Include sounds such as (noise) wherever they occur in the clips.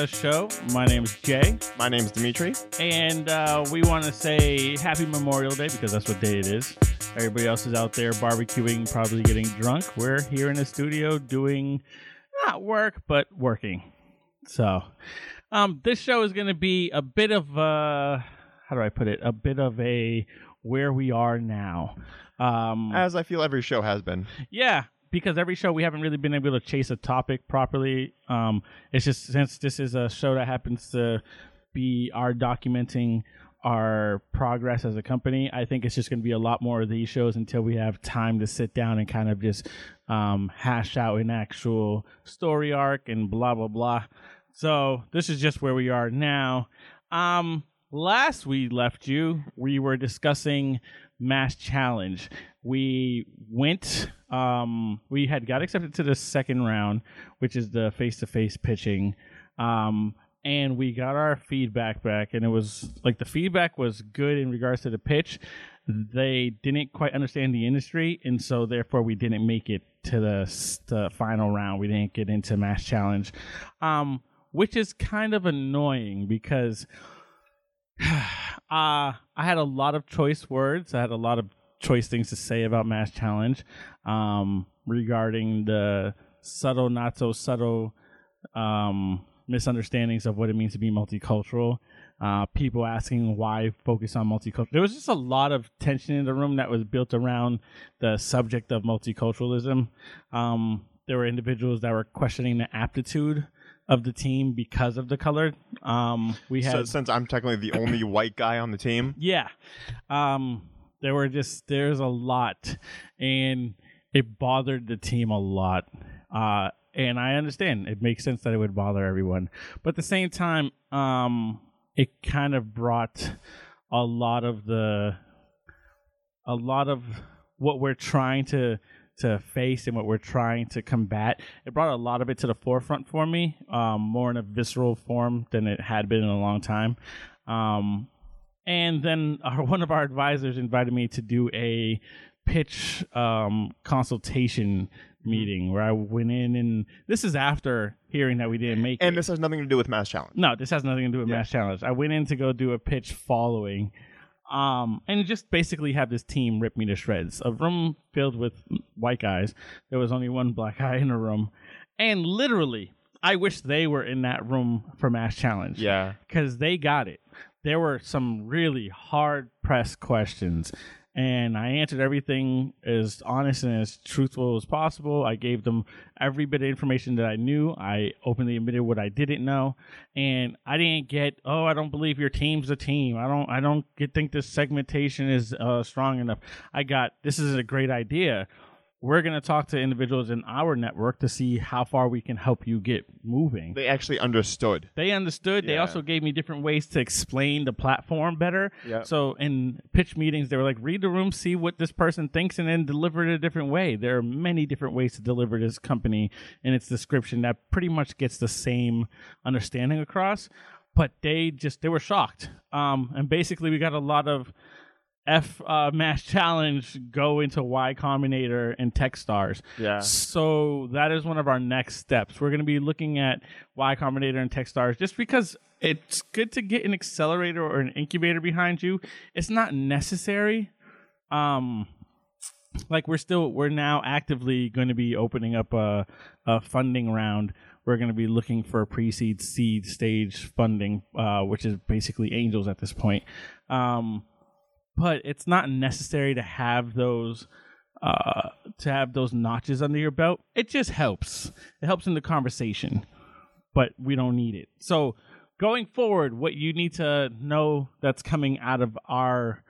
And it is the Go With Us show. My name is Jay, My name is Dimitri. and uh, we want to say Happy Memorial Day because that's what day it is. Everybody else is out there barbecuing, probably getting drunk. We're here in the studio doing not work, but working. So, um, this show is going to be a bit of uh, how do I put it? A bit of a where we are now. Um, As I feel every show has been. yeah, because every show we haven't really been able to chase a topic properly. Um, it's just since this is a show that happens to be our documenting our progress as a company, I think it's just going to be a lot more of these shows until we have time to sit down and kind of just um, hash out an actual story arc and blah blah blah. So this is just where we are now. Um, last we left you, we were discussing Mass Challenge. We went. Um, we had got accepted to the second round, which is the face-to-face pitching. Um, and we got our feedback back, and it was like the feedback was good in regards to the pitch. They didn't quite understand the industry, and so therefore we didn't make it to the, the final round. We didn't get into Mass Challenge, um, which is kind of annoying because (sighs) uh, I had a lot of choice words. I had a lot of choice things to say about Mass Challenge um, regarding the subtle, not so subtle um, misunderstandings of what it means to be multicultural. Uh, people asking why focus on multicultural. There was just a lot of tension in the room that was built around the subject of multiculturalism. Um, there were individuals that were questioning the aptitude of the team because of the color. Um, we had So, since I'm technically the only (coughs) white guy on the team, yeah. Um there were just there's a lot and it bothered the team a lot. Uh and I understand it makes sense that it would bother everyone. But at the same time, um it kind of brought a lot of the a lot of what we're trying to to face and what we're trying to combat. It brought a lot of it to the forefront for me, um, more in a visceral form than it had been in a long time. Um, and then our, (laughs) one of our advisors invited me to do a pitch um, consultation meeting where I went in, and this is after hearing that we didn't make it. and it. this has nothing to do with Mass Challenge. No, this has nothing to do with Yeah. Mass Challenge. I went in to go do a pitch following, um, and just basically have this team rip me to shreds. A room filled with white guys. There was only one black guy in the room, and literally, I wish they were in that room for Mass Challenge Yeah. because they got it. There were some really hard pressed questions, and I answered everything as honest and as truthful as possible. I gave them every bit of information that I knew. I openly admitted what I didn't know, and I didn't get. Oh, I don't believe your team's a team. I don't. I don't get think this segmentation is uh, strong enough. I got. This is a great idea. We're going to talk to individuals in our network to see how far we can help you get moving. They actually understood. They understood. They also gave me different ways to explain the platform better. Yeah. So in pitch meetings, they were like, read the room, see what this person thinks, and then deliver it a different way. There are many different ways to deliver this company in its description that pretty much gets the same understanding across. But they just they were shocked. Um, and basically, we got a lot of F uh, Mass Challenge go into Y Combinator and Techstars. Yeah. So that is one of our next steps. We're going to be looking at Y Combinator and Techstars just because it's good to get an accelerator or an incubator behind you. It's not necessary. Um, like we're still we're now actively going to be opening up a, a funding round. We're going to be looking for pre-seed, seed stage funding, uh, which is basically angels at this point. Um, but it's not necessary to have those uh, to have those notches under your belt. It just helps. It helps in the conversation, but we don't need it. So going forward, what you need to know that's coming out of our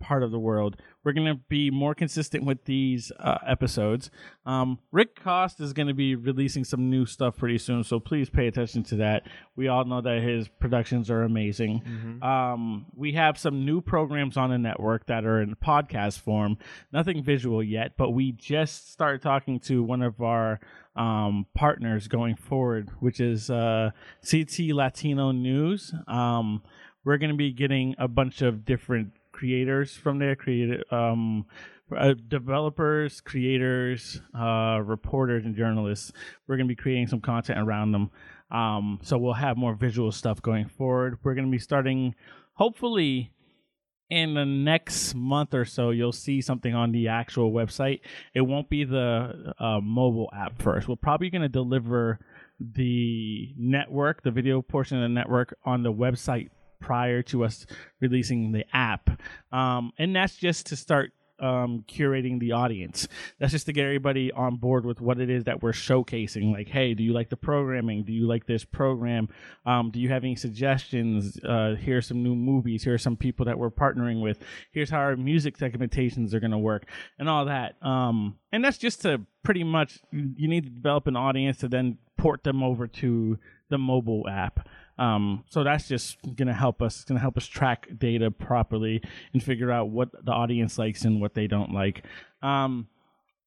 part of the world. We're going to be more consistent with these uh, episodes. Um, Rick Cost is going to be releasing some new stuff pretty soon, so please pay attention to that. We all know that his productions are amazing. Um, we have some new programs on the network that are in podcast form, nothing visual yet, but we just started talking to one of our um, partners going forward, which is uh, CT Latino News. Um, we're going to be getting a bunch of different creators from there, created um, uh, developers, creators, uh, reporters, and journalists. We're going to be creating some content around them. Um, so we'll have more visual stuff going forward. We're going to be starting, hopefully, in the next month or so, you'll see something on the actual website. It won't be the uh, mobile app first. We're probably going to deliver the network, the video portion of the network, on the website prior to us releasing the app. Um, and that's just to start um, curating the audience. That's just to get everybody on board with what it is that we're showcasing. Like, hey, do you like the programming? Do you like this program? Um, do you have any suggestions? Uh, here's some new movies. Here are some people that we're partnering with. Here's how our music segmentations are going to work, and all that. Um, and that's just to pretty much you need to develop an audience to then port them over to the mobile app. Um, so that's just going to help us. It's going to help us track data properly and figure out what the audience likes and what they don't like. Um,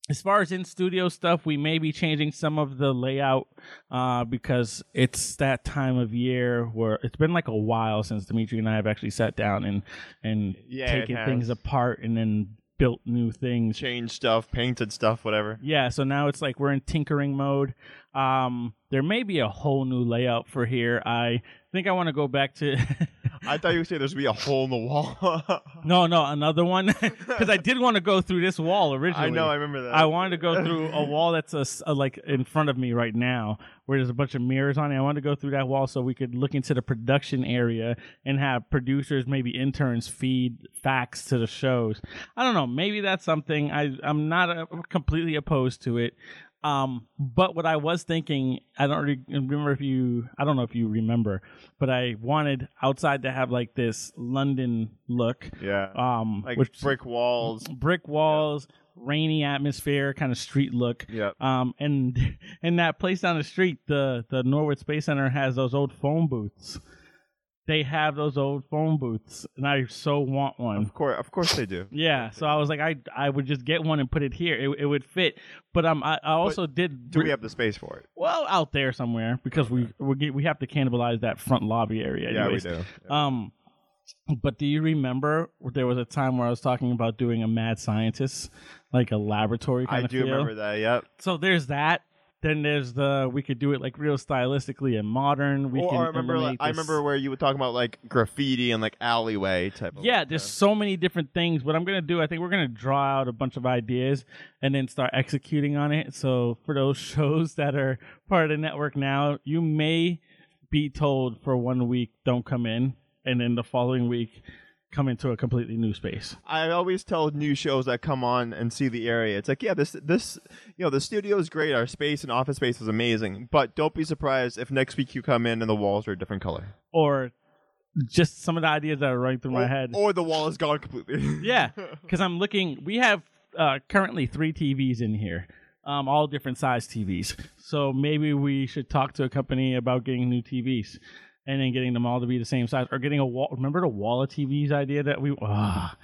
as far as in studio stuff, we may be changing some of the layout uh, because it's that time of year where it's been like a while since Dimitri and I have actually sat down and and Yeah, taken things apart and then built new things. changed stuff, painted stuff, whatever. Yeah, so now it's like we're in tinkering mode. Um, there may be a whole new layout for here. I think I want to go back to. (laughs) I thought you would say there's gonna be a hole in the wall. (laughs) no, no, another one (laughs) because I did want to go through this wall originally. I know, I remember that. I wanted to go through a wall that's a, a- like in front of me right now, where there's a bunch of mirrors on it. I wanted to go through that wall so we could look into the production area and have producers, maybe interns, feed facts to the shows. I don't know. Maybe that's something. I I'm not uh, completely opposed to it. Um, but what I was thinking, I don't re- remember if you, I don't know if you remember, but I wanted outside to have like this London look. yeah, Um, like which brick walls. brick walls, rainy atmosphere, kind of street look. Yeah. Um, and (laughs) in that place down the street, the the Norwood Space Center has those old phone booths. They have those old phone booths, and I so want one. Of course, of course they do. (laughs) Yeah, so I was like, I I would just get one and put it here. It, it would fit. But um, I, I also did. Do we have the space for it? well out there somewhere because we we get, we have to cannibalize that front lobby area. Yeah, we anyways. do. Um, but do you remember there was a time where I was talking about doing a mad scientist, like a laboratory kind I of do feel? remember that. Yep. So there's that. Then there's the we could do it like real stylistically and modern. We or can I remember, like, I remember where you were talking about like graffiti and like alleyway type. of Yeah, there's so many different things. What I'm gonna do, I think we're gonna draw out a bunch of ideas and then start executing on it. So for those (laughs) shows that are part of the network now, you may be told for one week don't come in, and then the following week come into a completely new space. I always tell new shows that come on and see the area. It's like, yeah, this this you know the studio is great. Our space and office space is amazing, but don't be surprised if next week you come in and the walls are a different color. Or just some of the ideas that are running through my head. or the wall is gone completely. (laughs) Yeah, (laughs) because I'm looking. We have uh, currently three TVs in here, um, all different size TVs. So maybe we should talk to a company about getting new TVs, and then getting them all to be the same size, or getting a wall. Remember the wall of TVs idea that we? Ah,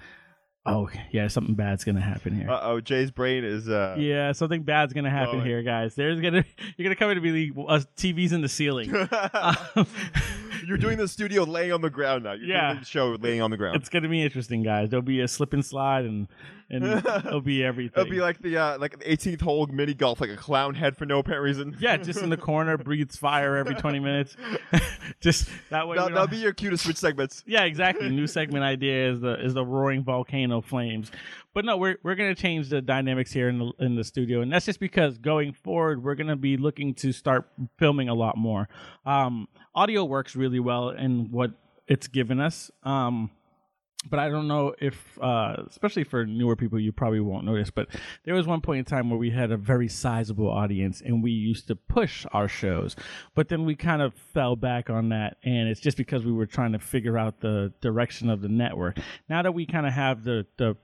oh yeah, something bad's gonna happen here. Uh oh, Jay's brain is. uh yeah, something bad's gonna happen Blowing. here, guys. There's gonna (laughs) you're gonna come in to be uh, TVs in the ceiling. (laughs) Um, (laughs) You're doing the studio laying on the ground now. You're Yeah. doing the show laying on the ground. it's gonna be interesting, guys. There'll be a slip and slide, and and (laughs) it'll be everything. It'll be like the uh, like the 18th hole mini golf, like a clown head for no apparent reason. Yeah, just in the corner, (laughs) breathes fire every 20 minutes. (laughs) just that way. We that'll don't- be your cue to switch segments. yeah, exactly. New segment idea is the is the roaring volcano flames. But no, we're we're gonna change the dynamics here in the in the studio, and that's just because going forward we're gonna be looking to start filming a lot more. Um, audio works really well in what it's given us. Um, but I don't know if, uh, especially for newer people, you probably won't notice. But there was one point in time where we had a very sizable audience, and we used to push our shows. But then we kind of fell back on that, and it's just because we were trying to figure out the direction of the network. Now that we kind of have the the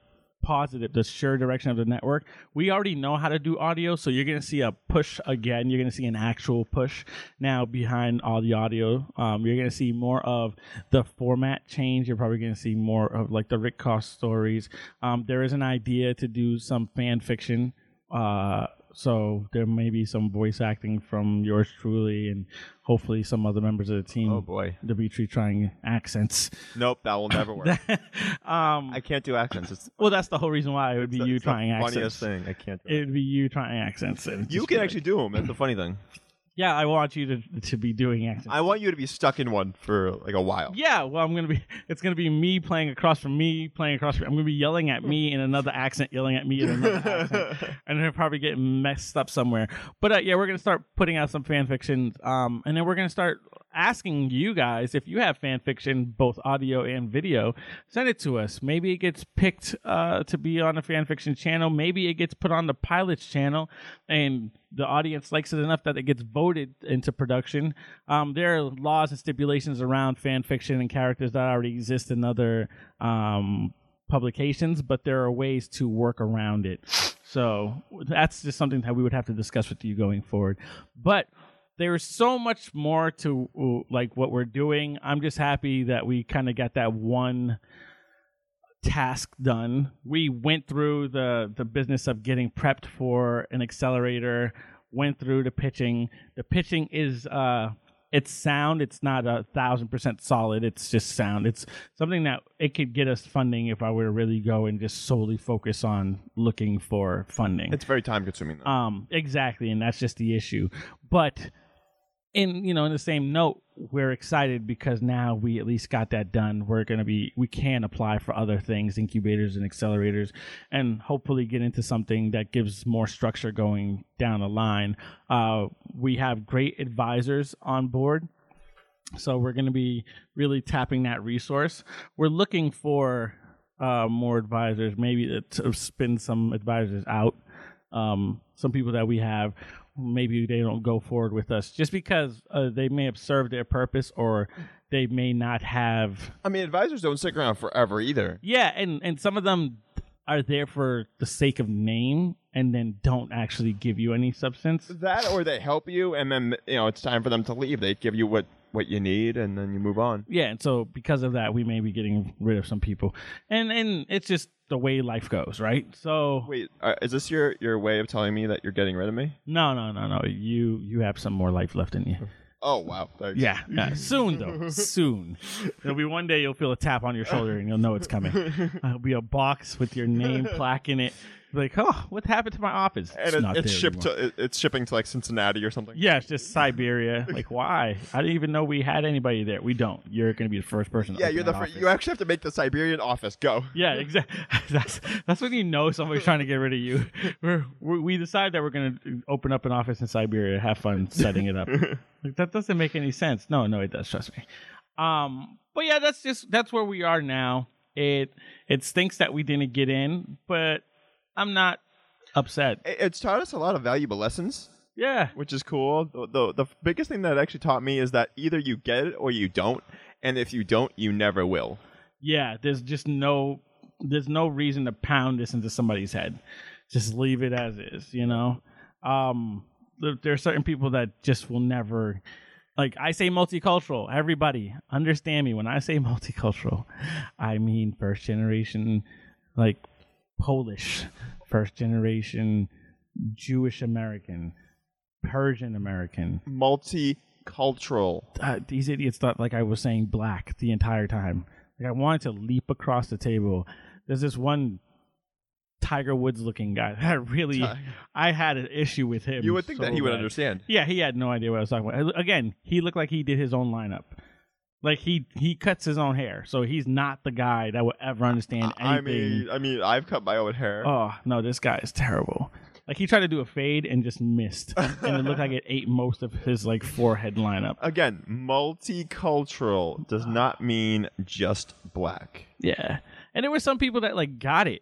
positive, the sure direction of the network. We already know how to do audio, so you're gonna see a push again. You're gonna see an actual push now behind all the audio. Um, you're gonna see more of the format change. You're probably gonna see more of like the Rick Cost stories. Um, there is an idea to do some fan fiction. Uh, so there may be some voice acting from yours truly, and hopefully some other members of the team. Oh boy. Dimitri trying accents. Nope, that will never work. (laughs) um, I can't do accents. It's, well, that's the whole reason why it would be you the trying funniest accents. thing. I can't do it. It would be you trying accents. and You can actually do them. That's the funny thing. Yeah, I want you to to be doing accents. I want you to be stuck in one for like a while. Yeah, well, I'm gonna be. It's gonna be me playing across from me, playing across from. I'm gonna be yelling at me in another accent, yelling at me in another (laughs) accent, and they're probably getting messed up somewhere. But uh, yeah, we're gonna start putting out some fan fiction, um, and then we're gonna start asking you guys if you have fan fiction, both audio and video. Send it to us. Maybe it gets picked uh, to be on the fan fiction channel. Maybe it gets put on the pilots channel, and the audience likes it enough that it gets voted into production. Um, there are laws and stipulations around fan fiction and characters that already exist in other um, publications, but there are ways to work around it. So that's just something that we would have to discuss with you going forward. But there's so much more to like what we're doing. I'm just happy that we kind of got that one task done. We went through the the business of getting prepped for an accelerator, went through the pitching. The pitching is uh it's sound, it's not a thousand percent solid, it's just sound. It's something that it could get us funding if I were to really go and just solely focus on looking for funding. It's very time consuming though. Um, exactly, and that's just the issue. But in you know, in the same note, we're excited because now we at least got that done. We're gonna be we can apply for other things, incubators and accelerators, and hopefully get into something that gives more structure going down the line. Uh, we have great advisors on board. So we're going to be really tapping that resource. We're looking for uh, more advisors, maybe to, to spin some advisors out. Um, some people that we have, maybe they don't go forward with us just because uh, they may have served their purpose or they may not have. I mean, advisors don't stick around forever either. Yeah, and and some of them are there for the sake of name and then don't actually give you any substance. That or they help you, and then you know it's time for them to leave. They give you what what you need, and then you move on. Yeah, and so because of that, we may be getting rid of some people, and and it's just the way life goes, right? So Wait, uh, is this your your way of telling me that you're getting rid of me? no, no, no, no. You you have some more life left in you. Oh wow, Thanks. Yeah, yeah. soon though, (laughs) soon. There'll be one day you'll feel a tap on your shoulder and you'll know it's coming. (laughs) There'll be a box with your name plaque in it. Like, oh, what happened to my office? and it, not it's there shipped anymore. to it, it's shipping to like Cincinnati or something. Yeah, it's just Siberia. (laughs) Like, why? I didn't even know we had anybody there. We don't. You're going to be the first person. To Yeah, open you're the that fir- office. you actually have to make the Siberian office go. Yeah, exactly. (laughs) That's that's when you know somebody's trying to get rid of you. (laughs) We're, we we decide that we're going to open up an office in Siberia. Have fun setting it up. like, that doesn't make any sense. No, no, it does. Trust me. Um, but yeah, that's just that's where we are now. It it stinks that we didn't get in, but I'm not upset. It's taught us a lot of valuable lessons, Yeah, which is cool. The, the the biggest thing that it actually taught me is that either you get it or you don't, and if you don't, you never will. yeah. There's just no there's no reason to pound this into somebody's head. Just leave it as is. You know. Um, there, there are certain people that just will never. Like I say, multicultural. Everybody understand me when I say (laughs) multicultural. I mean first generation, like Polish, first generation Jewish American, Persian American, Multicultural. uh, these idiots thought like I was saying black the entire time. Like I wanted to leap across the table. There's this one Tiger Woods looking guy (laughs) that really I had an issue with him. You would think so that he would bad. understand. Yeah, he had no idea what I was talking about. Again, he looked like he did his own lineup. Like he he cuts his own hair, so he's not the guy that would ever understand anything. I mean, I mean, I've cut my own hair. Oh no, this guy is terrible. Like he tried to do a fade and just missed, (laughs) and it looked like it ate most of his like forehead lineup. Again, multicultural does ah. not mean just black. Yeah, and there were some people that like got it,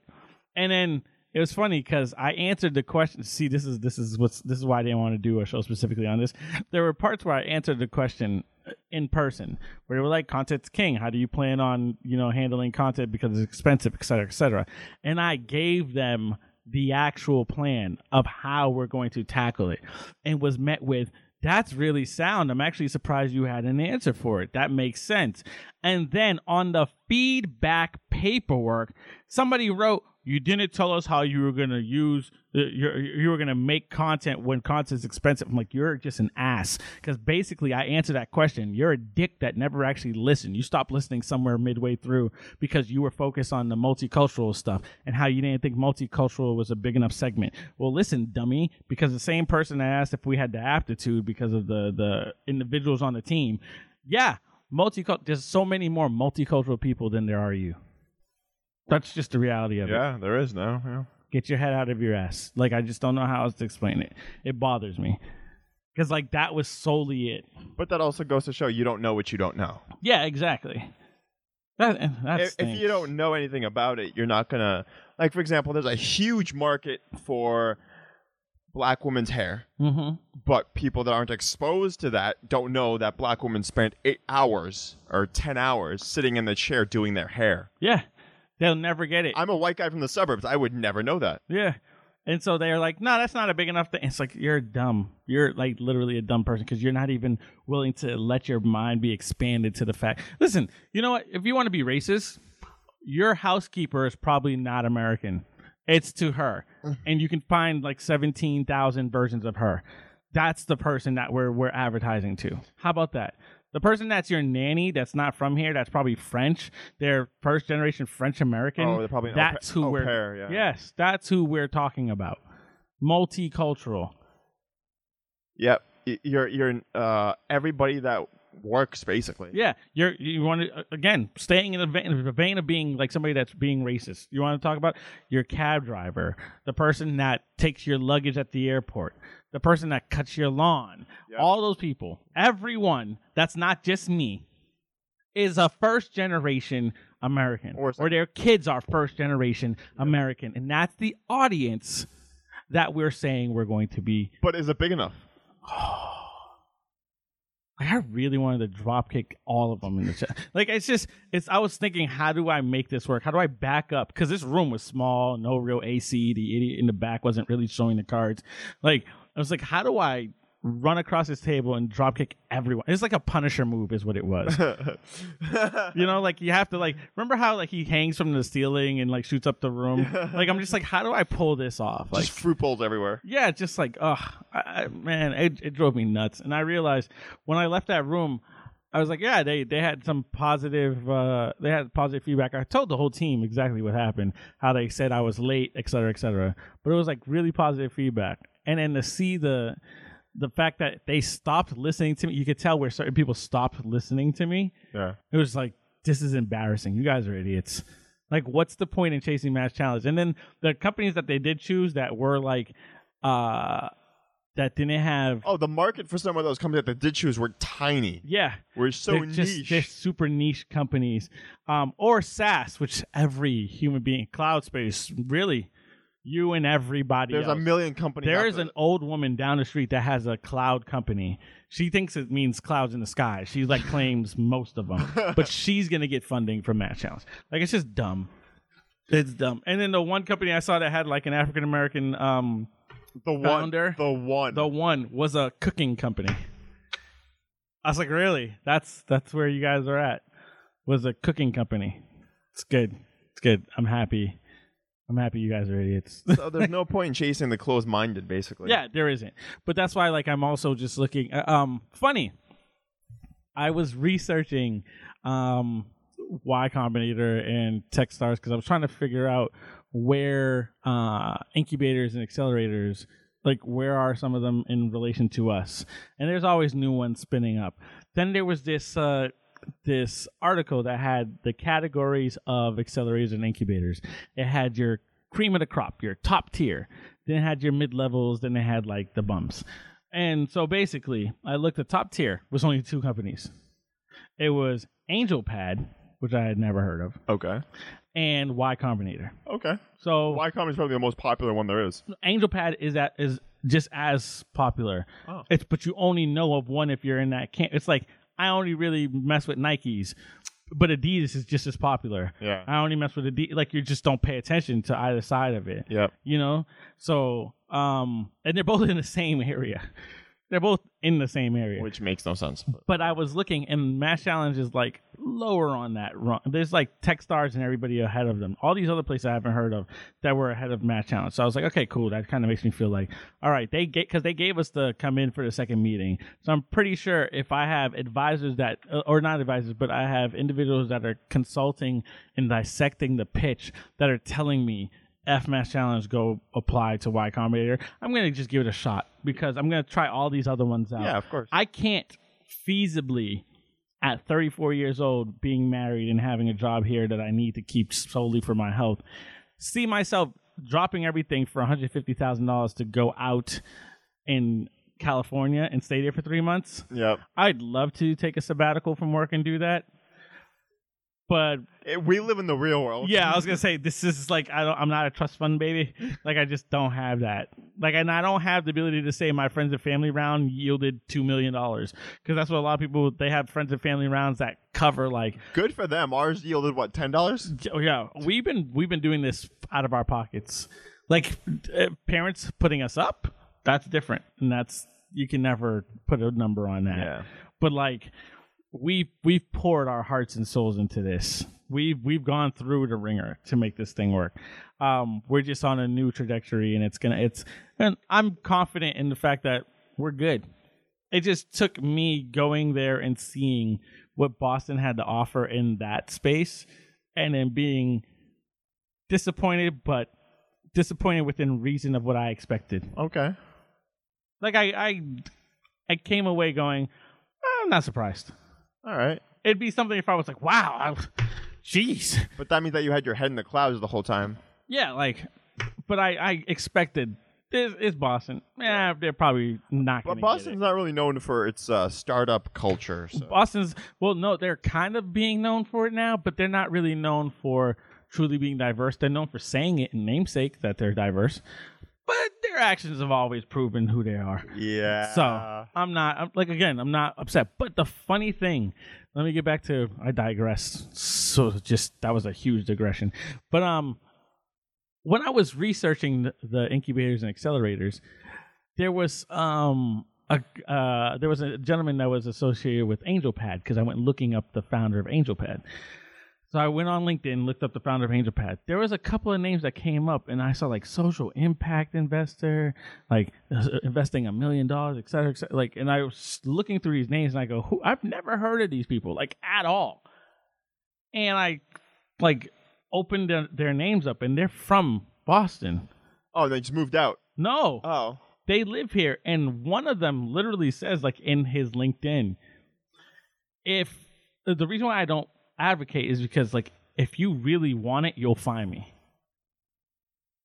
and then it was funny because I answered the question. See, this is this is what's this is why I didn't want to do a show specifically on this. There were parts where I answered the question in person where they were like, "Content's king. How do you plan on you know handling content because it's expensive, et cetera, et cetera?" And I gave them the actual plan of how we're going to tackle it, and was met with. That's really sound. I'm actually surprised you had an answer for it. That makes sense. And then on the feedback paperwork, somebody wrote, you didn't tell us how you were gonna use uh, you you were gonna make content when content's expensive. I'm like, you're just an ass. Because basically, I answered that question. You're a dick that never actually listened. You stopped listening somewhere midway through because you were focused on the multicultural stuff and how you didn't think multicultural was a big enough segment. Well, listen, dummy, because the same person that asked if we had the aptitude because of the the individuals on the team, yeah, multicultural. There's so many more multicultural people than there are you. That's just the reality of it. Yeah, there is now. Yeah. Get your head out of your ass. Like I just don't know how else to explain it. It bothers me because like that was solely it. But that also goes to show you don't know what you don't know. Yeah, exactly. That, that If, if stinks. you don't know anything about it, you're not gonna like. For example, there's a huge market for black women's hair, Mhm. but people that aren't exposed to that don't know that black women spent eight hours or ten hours sitting in the chair doing their hair. Yeah, they'll never get it. I'm a white guy from the suburbs. I would never know that. Yeah. And so they're like, no, that's not a big enough thing. It's like, you're dumb. You're like literally a dumb person because you're not even willing to let your mind be expanded to the fact. Listen, you know what? If you want to be racist, your housekeeper is probably not American. It's to her. Mm-hmm. And you can find like 17,000 versions of her. That's the person that we're, we're advertising to. How about that? The person that's your nanny that's not from here, that's probably French, they're first generation French American. Oh, they're probably that's who we're pair, yeah. Yes, that's who we're talking about. Multicultural. Yep. You're you're uh everybody that works basically. Yeah, you're you want to again staying in the vein, in the vein of being like somebody that's being racist. You want to talk about your cab driver, the person that takes your luggage at the airport, the person that cuts your lawn. Yeah. All those people, everyone that's not just me, is a first generation American, Or or, their kids are first generation American, and that's the audience that we're saying we're going to be But is it big enough? (sighs) Like, I really wanted to drop kick all of them in the chat. Like it's just it's. I was thinking, how do I make this work? How do I back up? Because this room was small, no real AC. The idiot in the back wasn't really showing the cards. Like I was like, how do I run across this table and drop kick everyone? It's like a Punisher move, is what it was. (laughs) you know, like you have to like remember how like he hangs from the ceiling and like shoots up the room. (laughs) Like I'm just like, how do I pull this off? Like Just fruit bowls everywhere. yeah, just like, oh, I- man, it, it drove me nuts. And I realized when I left that room, I was like, yeah, they they had some positive, uh, they had positive feedback. I told the whole team exactly what happened, how they said I was late, et cetera, et cetera. But it was like really positive feedback. And then to see the the fact that they stopped listening to me, you could tell where certain people stopped listening to me. Yeah. It was like, this is embarrassing. You guys are idiots. Like, what's the point in chasing mass challenge? And then the companies that they did choose that were like, uh, that didn't have, Oh, the market for some of those companies that did choose were tiny. yeah, Were so they're niche. they're super niche companies, um, or SaaS, which every human being, cloud space, really, you and everybody. There's else. a million companies. There is an old woman down the street that has a cloud company. She thinks it means clouds in the sky. She like claims (laughs) most of them, but she's gonna get funding from Mass Challenge. Like it's just dumb. It's dumb. And then the one company I saw that had like an African American, um, the one. The one. the one was a cooking company. I was like, really? That's that's where you guys are at. Was a cooking company. It's good. It's good. I'm happy. I'm happy you guys are idiots. so there's (laughs) no point in chasing the closed-minded, basically. Yeah, there isn't. But that's why, like, I'm also just looking. uh, Um, funny. I was researching, um, Y Combinator and TechStars because I was trying to figure out where uh incubators and accelerators, like, where are some of them in relation to us? And there's always new ones spinning up. Then there was this uh this article that had the categories of accelerators and incubators. It had your cream of the crop, your top tier. Then it had your mid levels. Then it had like the bumps. And so basically, I looked at top tier was only two companies. It was AngelPad, which I had never heard of, Okay. and Y Combinator. Okay. So Y Combinator is probably the most popular one there is. AngelPad is that is just as popular. Oh. It's but you only know of one if you're in that camp. It's like I only really mess with Nikes, but Adidas is just as popular. Yeah. I only mess with Adidas. Like you just don't pay attention to either side of it. Yep. You know. So um, and they're both in the same area. They're both in the same area. which makes no sense. but I was looking, and Mass Challenge is like lower on that run. There's like Techstars and everybody ahead of them. All these other places I haven't heard of that were ahead of Mass Challenge. So I was like, okay, cool. That kind of makes me feel like, all right, they get because they gave us the come in for the second meeting. So I'm pretty sure if I have advisors that, uh, or not advisors, but I have individuals that are consulting and dissecting the pitch that are telling me F Mass Challenge go apply to Y Combinator, I'm gonna just give it a shot because I'm gonna try all these other ones out. Yeah, of course. I can't feasibly at 34 years old being married and having a job here that I need to keep solely for my health see myself dropping everything for $150,000 to go out in California and stay there for 3 months. Yep. I'd love to take a sabbatical from work and do that. But Eh, We live in the real world. yeah, I was gonna (laughs) say this is like I don't. I'm not a trust fund baby. Like I just don't have that. Like and I don't have the ability to say my friends and family round yielded two million dollars because that's what a lot of people they have friends and family rounds that cover like Good for them. Ours yielded what ten dollars? oh yeah we've been we've been doing this out of our pockets. Like uh, parents putting us up, that's different, and that's you can never put a number on that. Yeah. But like we we've poured our hearts and souls into this. We've we've gone through the ringer to make this thing work. Um, we're just on a new trajectory, and it's gonna. It's and I'm confident in the fact that we're good. It just took me going there and seeing what Boston had to offer in that space, and then being disappointed, but disappointed within reason of what I expected. Okay. Like I I I came away going, I'm not surprised. All right. It'd be something if I was like, wow, I, jeez, But that means that you had your head in the clouds the whole time. yeah, like, but I I expected this is Boston. Yeah, they're probably not. But Gonna Boston's Get not really known for its uh, startup culture. So. Boston's well, no, they're kind of being known for it now, but they're not really known for truly being diverse. They're known for saying it in namesake that they're diverse, but their actions have always proven who they are. Yeah. So I'm not I'm, like again, I'm not upset. But the funny thing, let me get back to I digress. So just that was a huge digression. But um, when I was researching the, the incubators and accelerators, there was um a uh there was a gentleman that was associated with AngelPad because I went looking up the founder of AngelPad. So I went on LinkedIn, looked up the founder of AngelPad. There was a couple of names that came up, and I saw like social impact investor, like uh, investing a million dollars, et cetera, et cetera. Like, and I was looking through these names, and I go, Who? I've never heard of these people, like at all. And I like opened their, their names up, and they're from Boston. oh, they just moved out. No, Oh. they live here and one of them literally says like in his linkedin if the reason why i don't advocate is because like if you really want it you'll find me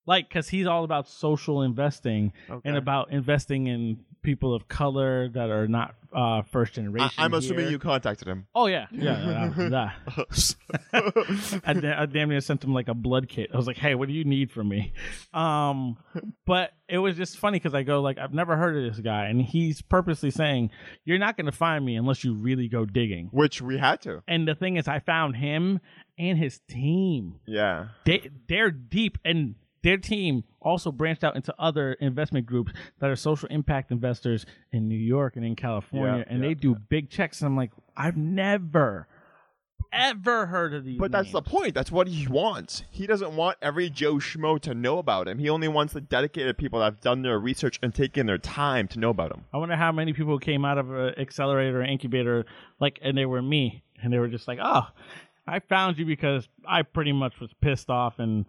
like because he's all about social investing Okay. and about investing in people of color that are not uh first generation I'm assuming you contacted him. oh yeah yeah, (laughs) yeah, yeah. (laughs) I, da- I damn near sent him like a blood kit. I was like, "Hey, what do you need from me?" Um, but it was just funny because I go like, "I've never heard of this guy," and he's purposely saying, "You're not going to find me unless you really go digging." Which we had to. And the thing is, I found him and his team. Yeah. They they're deep, and their team also branched out into other investment groups that are social impact investors in New York and in California, Yeah, and yeah, they do big checks. And I'm like, I've never ever heard of these. But that's the point. That's what he wants. He doesn't want every Joe Schmo to know about him. He only wants the dedicated people that have done their research and taken their time to know about him. I wonder how many people came out of an accelerator or incubator, like, and they were me, and they were just like, "Oh, I found you because I pretty much was pissed off and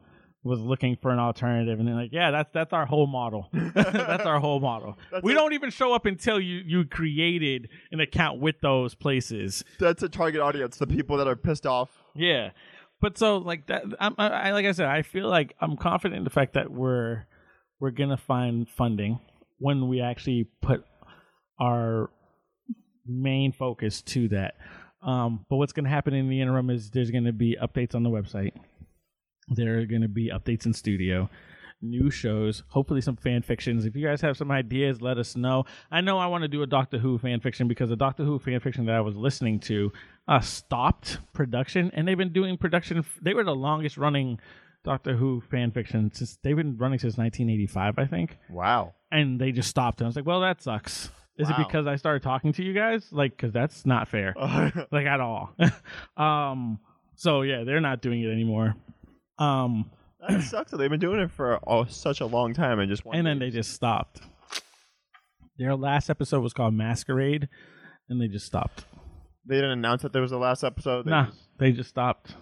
was looking for an alternative." And they're like, "Yeah, that's that's our whole model. (laughs) that's our whole model. (laughs) we it. don't even show up until you you created an account with those places. That's a target audience, the people that are pissed off. Yeah, but so like that, I'm, I, I like I said, I feel like I'm confident in the fact that we're we're gonna find funding when we actually put our main focus to that. Um, but what's gonna happen in the interim is there's gonna be updates on the website. There are gonna be updates in studio. New shows, hopefully some fan fictions. If you guys have some ideas, let us know. I know I want to do a Doctor Who fan fiction because the Doctor Who fan fiction that I was listening to uh, stopped production, and they've been doing production. They were the longest running Doctor Who fan fiction since they've been running since 1985, I think, Wow. and they just stopped. And I was like, well, that sucks. Is Wow. it because I started talking to you guys? Like, because that's not fair, (laughs) like at all. (laughs) um, so yeah, they're not doing it anymore. Um, that sucks. that They've been doing it for oh, such a long time and just and then they just stopped. Their last episode was called Masquerade, and they just stopped. they didn't announce that there was the last episode. They nah, just- they just stopped.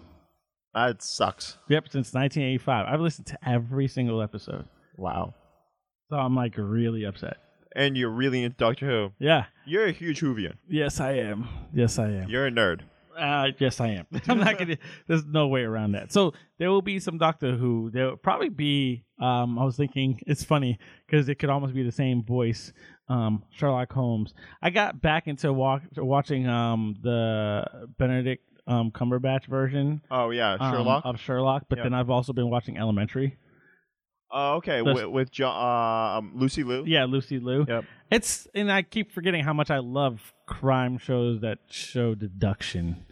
that sucks. Yep, since 1985. I've listened to every single episode, Wow. so I'm like really upset. And you're really into Doctor Who. Yeah. You're a huge Whovian. Yes, I am. Yes, I am. You're a nerd. Uh, yes, I am. (laughs) I'm not gonna. There's no way around that. So there will be some Doctor Who. There will probably be. Um, I was thinking (laughs) it's funny because it could almost be the same voice. Um, Sherlock Holmes. I got back into walk, watching um the Benedict um Cumberbatch version Oh yeah, um, Sherlock. of Sherlock, but Yeah. then I've also been watching Elementary. Oh, okay, the- with, with jo- uh, um, Lucy Liu. Yeah, Lucy Liu. Yep. It's and I keep forgetting how much I love crime shows that show deduction.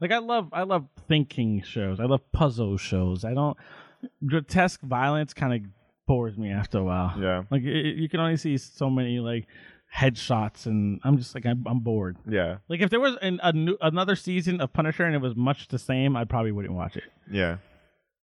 Like I love I love thinking shows. I love puzzle shows. I don't grotesque violence kind of bores me after a while. Yeah. Like it, you can only see so many like headshots and I'm just like I'm, I'm bored. Yeah. Like if there was an, a new, another season of Punisher and it was much the same, I probably wouldn't watch it. Yeah.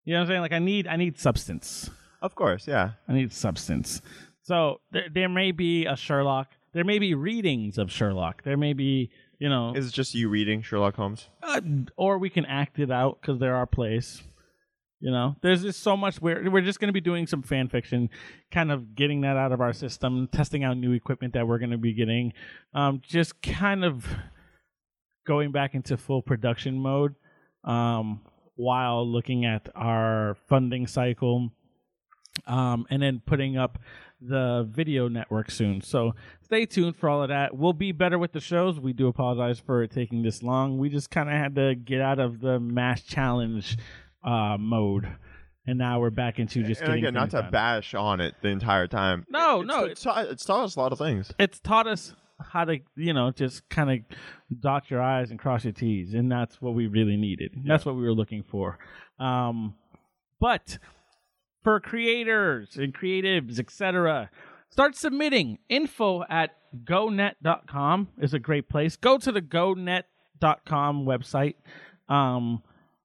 You know what I'm saying? Like I need I need substance. Of course. Yeah. I need substance. So there, there may be a Sherlock. There may be readings of Sherlock. There may be, you know, Is it just you reading Sherlock Holmes? uh, or we can act it out because there are plays. You know, there's just so much. We're we're just going to be doing some fan fiction, kind of getting that out of our system, testing out new equipment that we're going to be getting, um, just kind of going back into full production mode, um, while looking at our funding cycle, um, and then putting up the video network soon. So stay tuned for all of that. We'll be better with the shows. We do apologize for it taking this long. We just kind of had to get out of the mass challenge uh, mode, and now we're back into just and getting again, not to done. bash on it the entire time. No, It's- no, It's, taught, it's taught us a lot of things. it's taught us how to, you know, just kind of dot your I's and cross your T's, and that's what we really needed. That's what we were looking for. Um, but for creators and creatives, etc., start submitting. Info at gonet.com is a great place. Go to the gonet.com website. Um,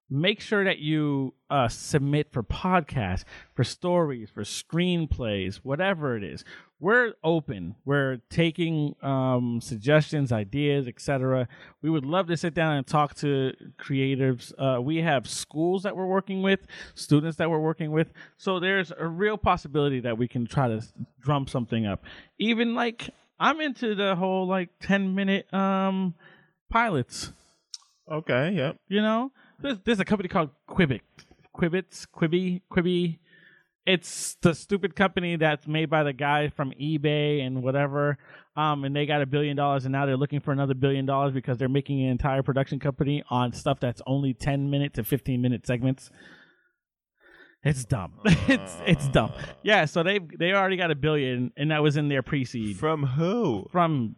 make sure that you uh, submit for podcasts, for stories, for screenplays, whatever it is. We're open. We're taking um, suggestions, ideas, etc. We would love to sit down and talk to creatives. Uh, we have schools that we're working with, students that we're working with. So there's a real possibility that we can try to drum something up. Even like I'm into the whole like 10 minute um, pilots. Okay. Yep. You know, there's there's a company called Quibbit, Quibbits, Quibi, Quibi. It's the stupid company that's made by the guy from eBay and whatever. Um, and they got a billion dollars, and now they're looking for another billion dollars because they're making an entire production company on stuff that's only ten minute to fifteen minute segments. It's dumb. (laughs) it's it's dumb. Yeah, so they they already got a billion, and that was in their pre-seed From who? from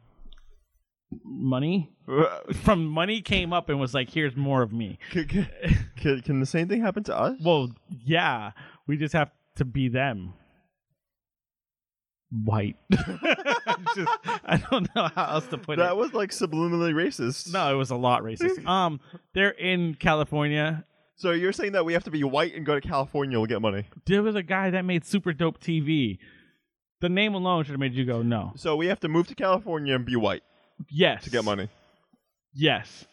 money. (laughs) From money came up and was like, "Here's more of me." can, can, can, can the same thing happen to us? Well, yeah, we just have to be them. White. (laughs) Just- I don't know how else to put that it. was like subliminally racist. No, it was a lot racist. (laughs) Um, they're in California. So you're saying that we have to be white and go to California to get money. There was a guy that made super dope TV. The name alone should have made you go, no. So we have to move to California and be white Yes. to get money. Yes.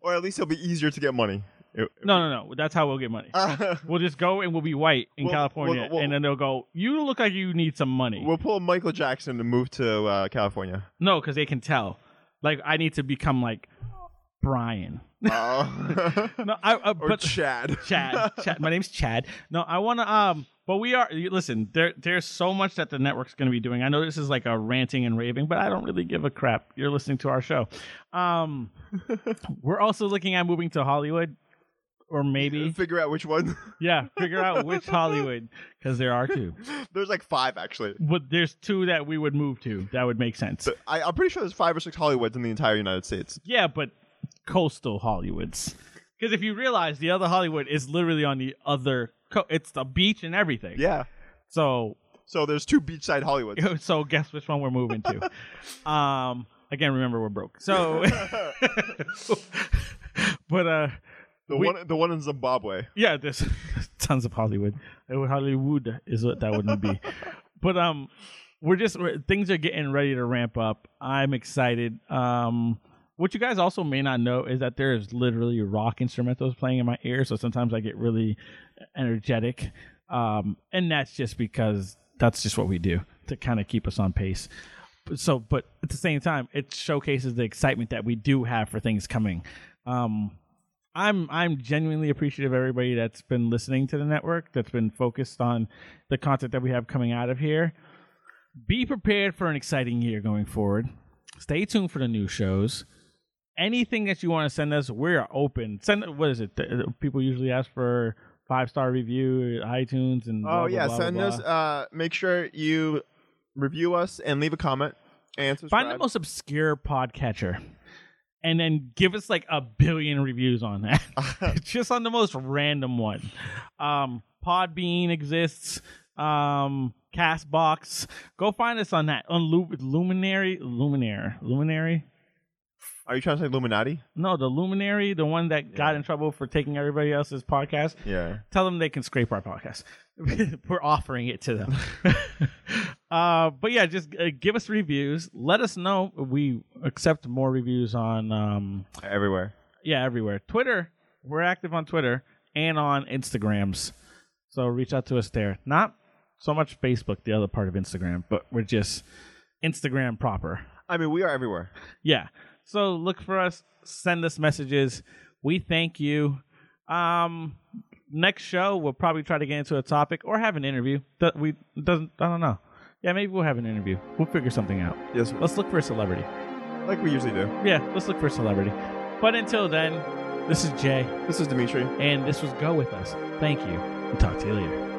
Or at least it'll be easier to get money. It- No, no, no. That's how we'll get money. (laughs) We'll just go and we'll be white in Well, California, well, well- and then they'll go. You look like you need some money. we'll pull Michael Jackson to move to uh, California. no, because they can tell. Like I need to become like Brian. Uh, (laughs) No, I. Uh, or but Chad. Chad, Chad. My name's Chad. No, I want to. Um, but we are. Listen, there, there's so much that the network's going to be doing. I know this is like a ranting and raving, but I don't really give a crap. You're listening to our show. Um, (laughs) we're also looking at moving to Hollywood, or maybe, (laughs) Figure out which one. (laughs) yeah, figure out which Hollywood, because there are two. There's like five actually. But there's two that we would move to. That would make sense. I, I'm pretty sure there's five or six Hollywoods in the entire United States. Yeah, but coastal Hollywoods. Because if you realize the other Hollywood is literally on the other, co- it's the beach and everything. Yeah. So So there's two beachside Hollywoods. (laughs) so guess which one we're moving to. (laughs) um, again, remember we're broke. So, (laughs) but uh, The We- one, the one in Zimbabwe. yeah, there's tons of Hollywood. Uh, Hollywood is what that wouldn't be. but um, we're just we're, things are getting ready to ramp up. I'm excited. Um, what you guys also may not know is that there is literally rock instrumentals playing in my ear, so sometimes I get really energetic. Um, and that's just because that's just what we do to kind of keep us on pace. So, but at the same time, it showcases the excitement that we do have for things coming. Um, I'm I'm genuinely appreciative of everybody that's been listening to the network, that's been focused on the content that we have coming out of here. Be prepared for an exciting year going forward. Stay tuned for the new shows. Anything that you want to send us, we're open. Send what is it? People usually ask for five star review, iTunes, and Oh blah, yeah, blah, send blah, us. Uh, make sure you review us and leave a comment and subscribe. Find the most obscure podcatcher, and then give us like a billion reviews on that. (laughs) (laughs) Just on the most random one. Um, Podbean exists. Um, Castbox. Go find us on that. On Lu- Luminary, Luminary, Luminary. Are you trying to say Illuminati? No, the Luminary, the one that got in trouble for taking everybody else's podcast. Yeah. Tell them they can scrape our podcast. (laughs) We're offering it to them. (laughs) uh, but yeah, just uh, give us reviews. Let us know. We accept more reviews on, um, Everywhere. yeah, everywhere. Twitter, we're active on Twitter and on Instagrams. So reach out to us there. Not so much Facebook, the other part of Instagram, but we're just Instagram proper. I mean, we are everywhere. Yeah. So look for us. Send us messages. We thank you. Um, next show we'll probably try to get into a topic or have an interview. That we doesn't. I don't know. Yeah, maybe we'll have an interview. We'll figure something out. Yes, Let's look for a celebrity. like we usually do. Yeah, let's look for a celebrity. But until then, this is Jay, This is Dimitri. and this was Go With Us. Thank you, and talk to you later.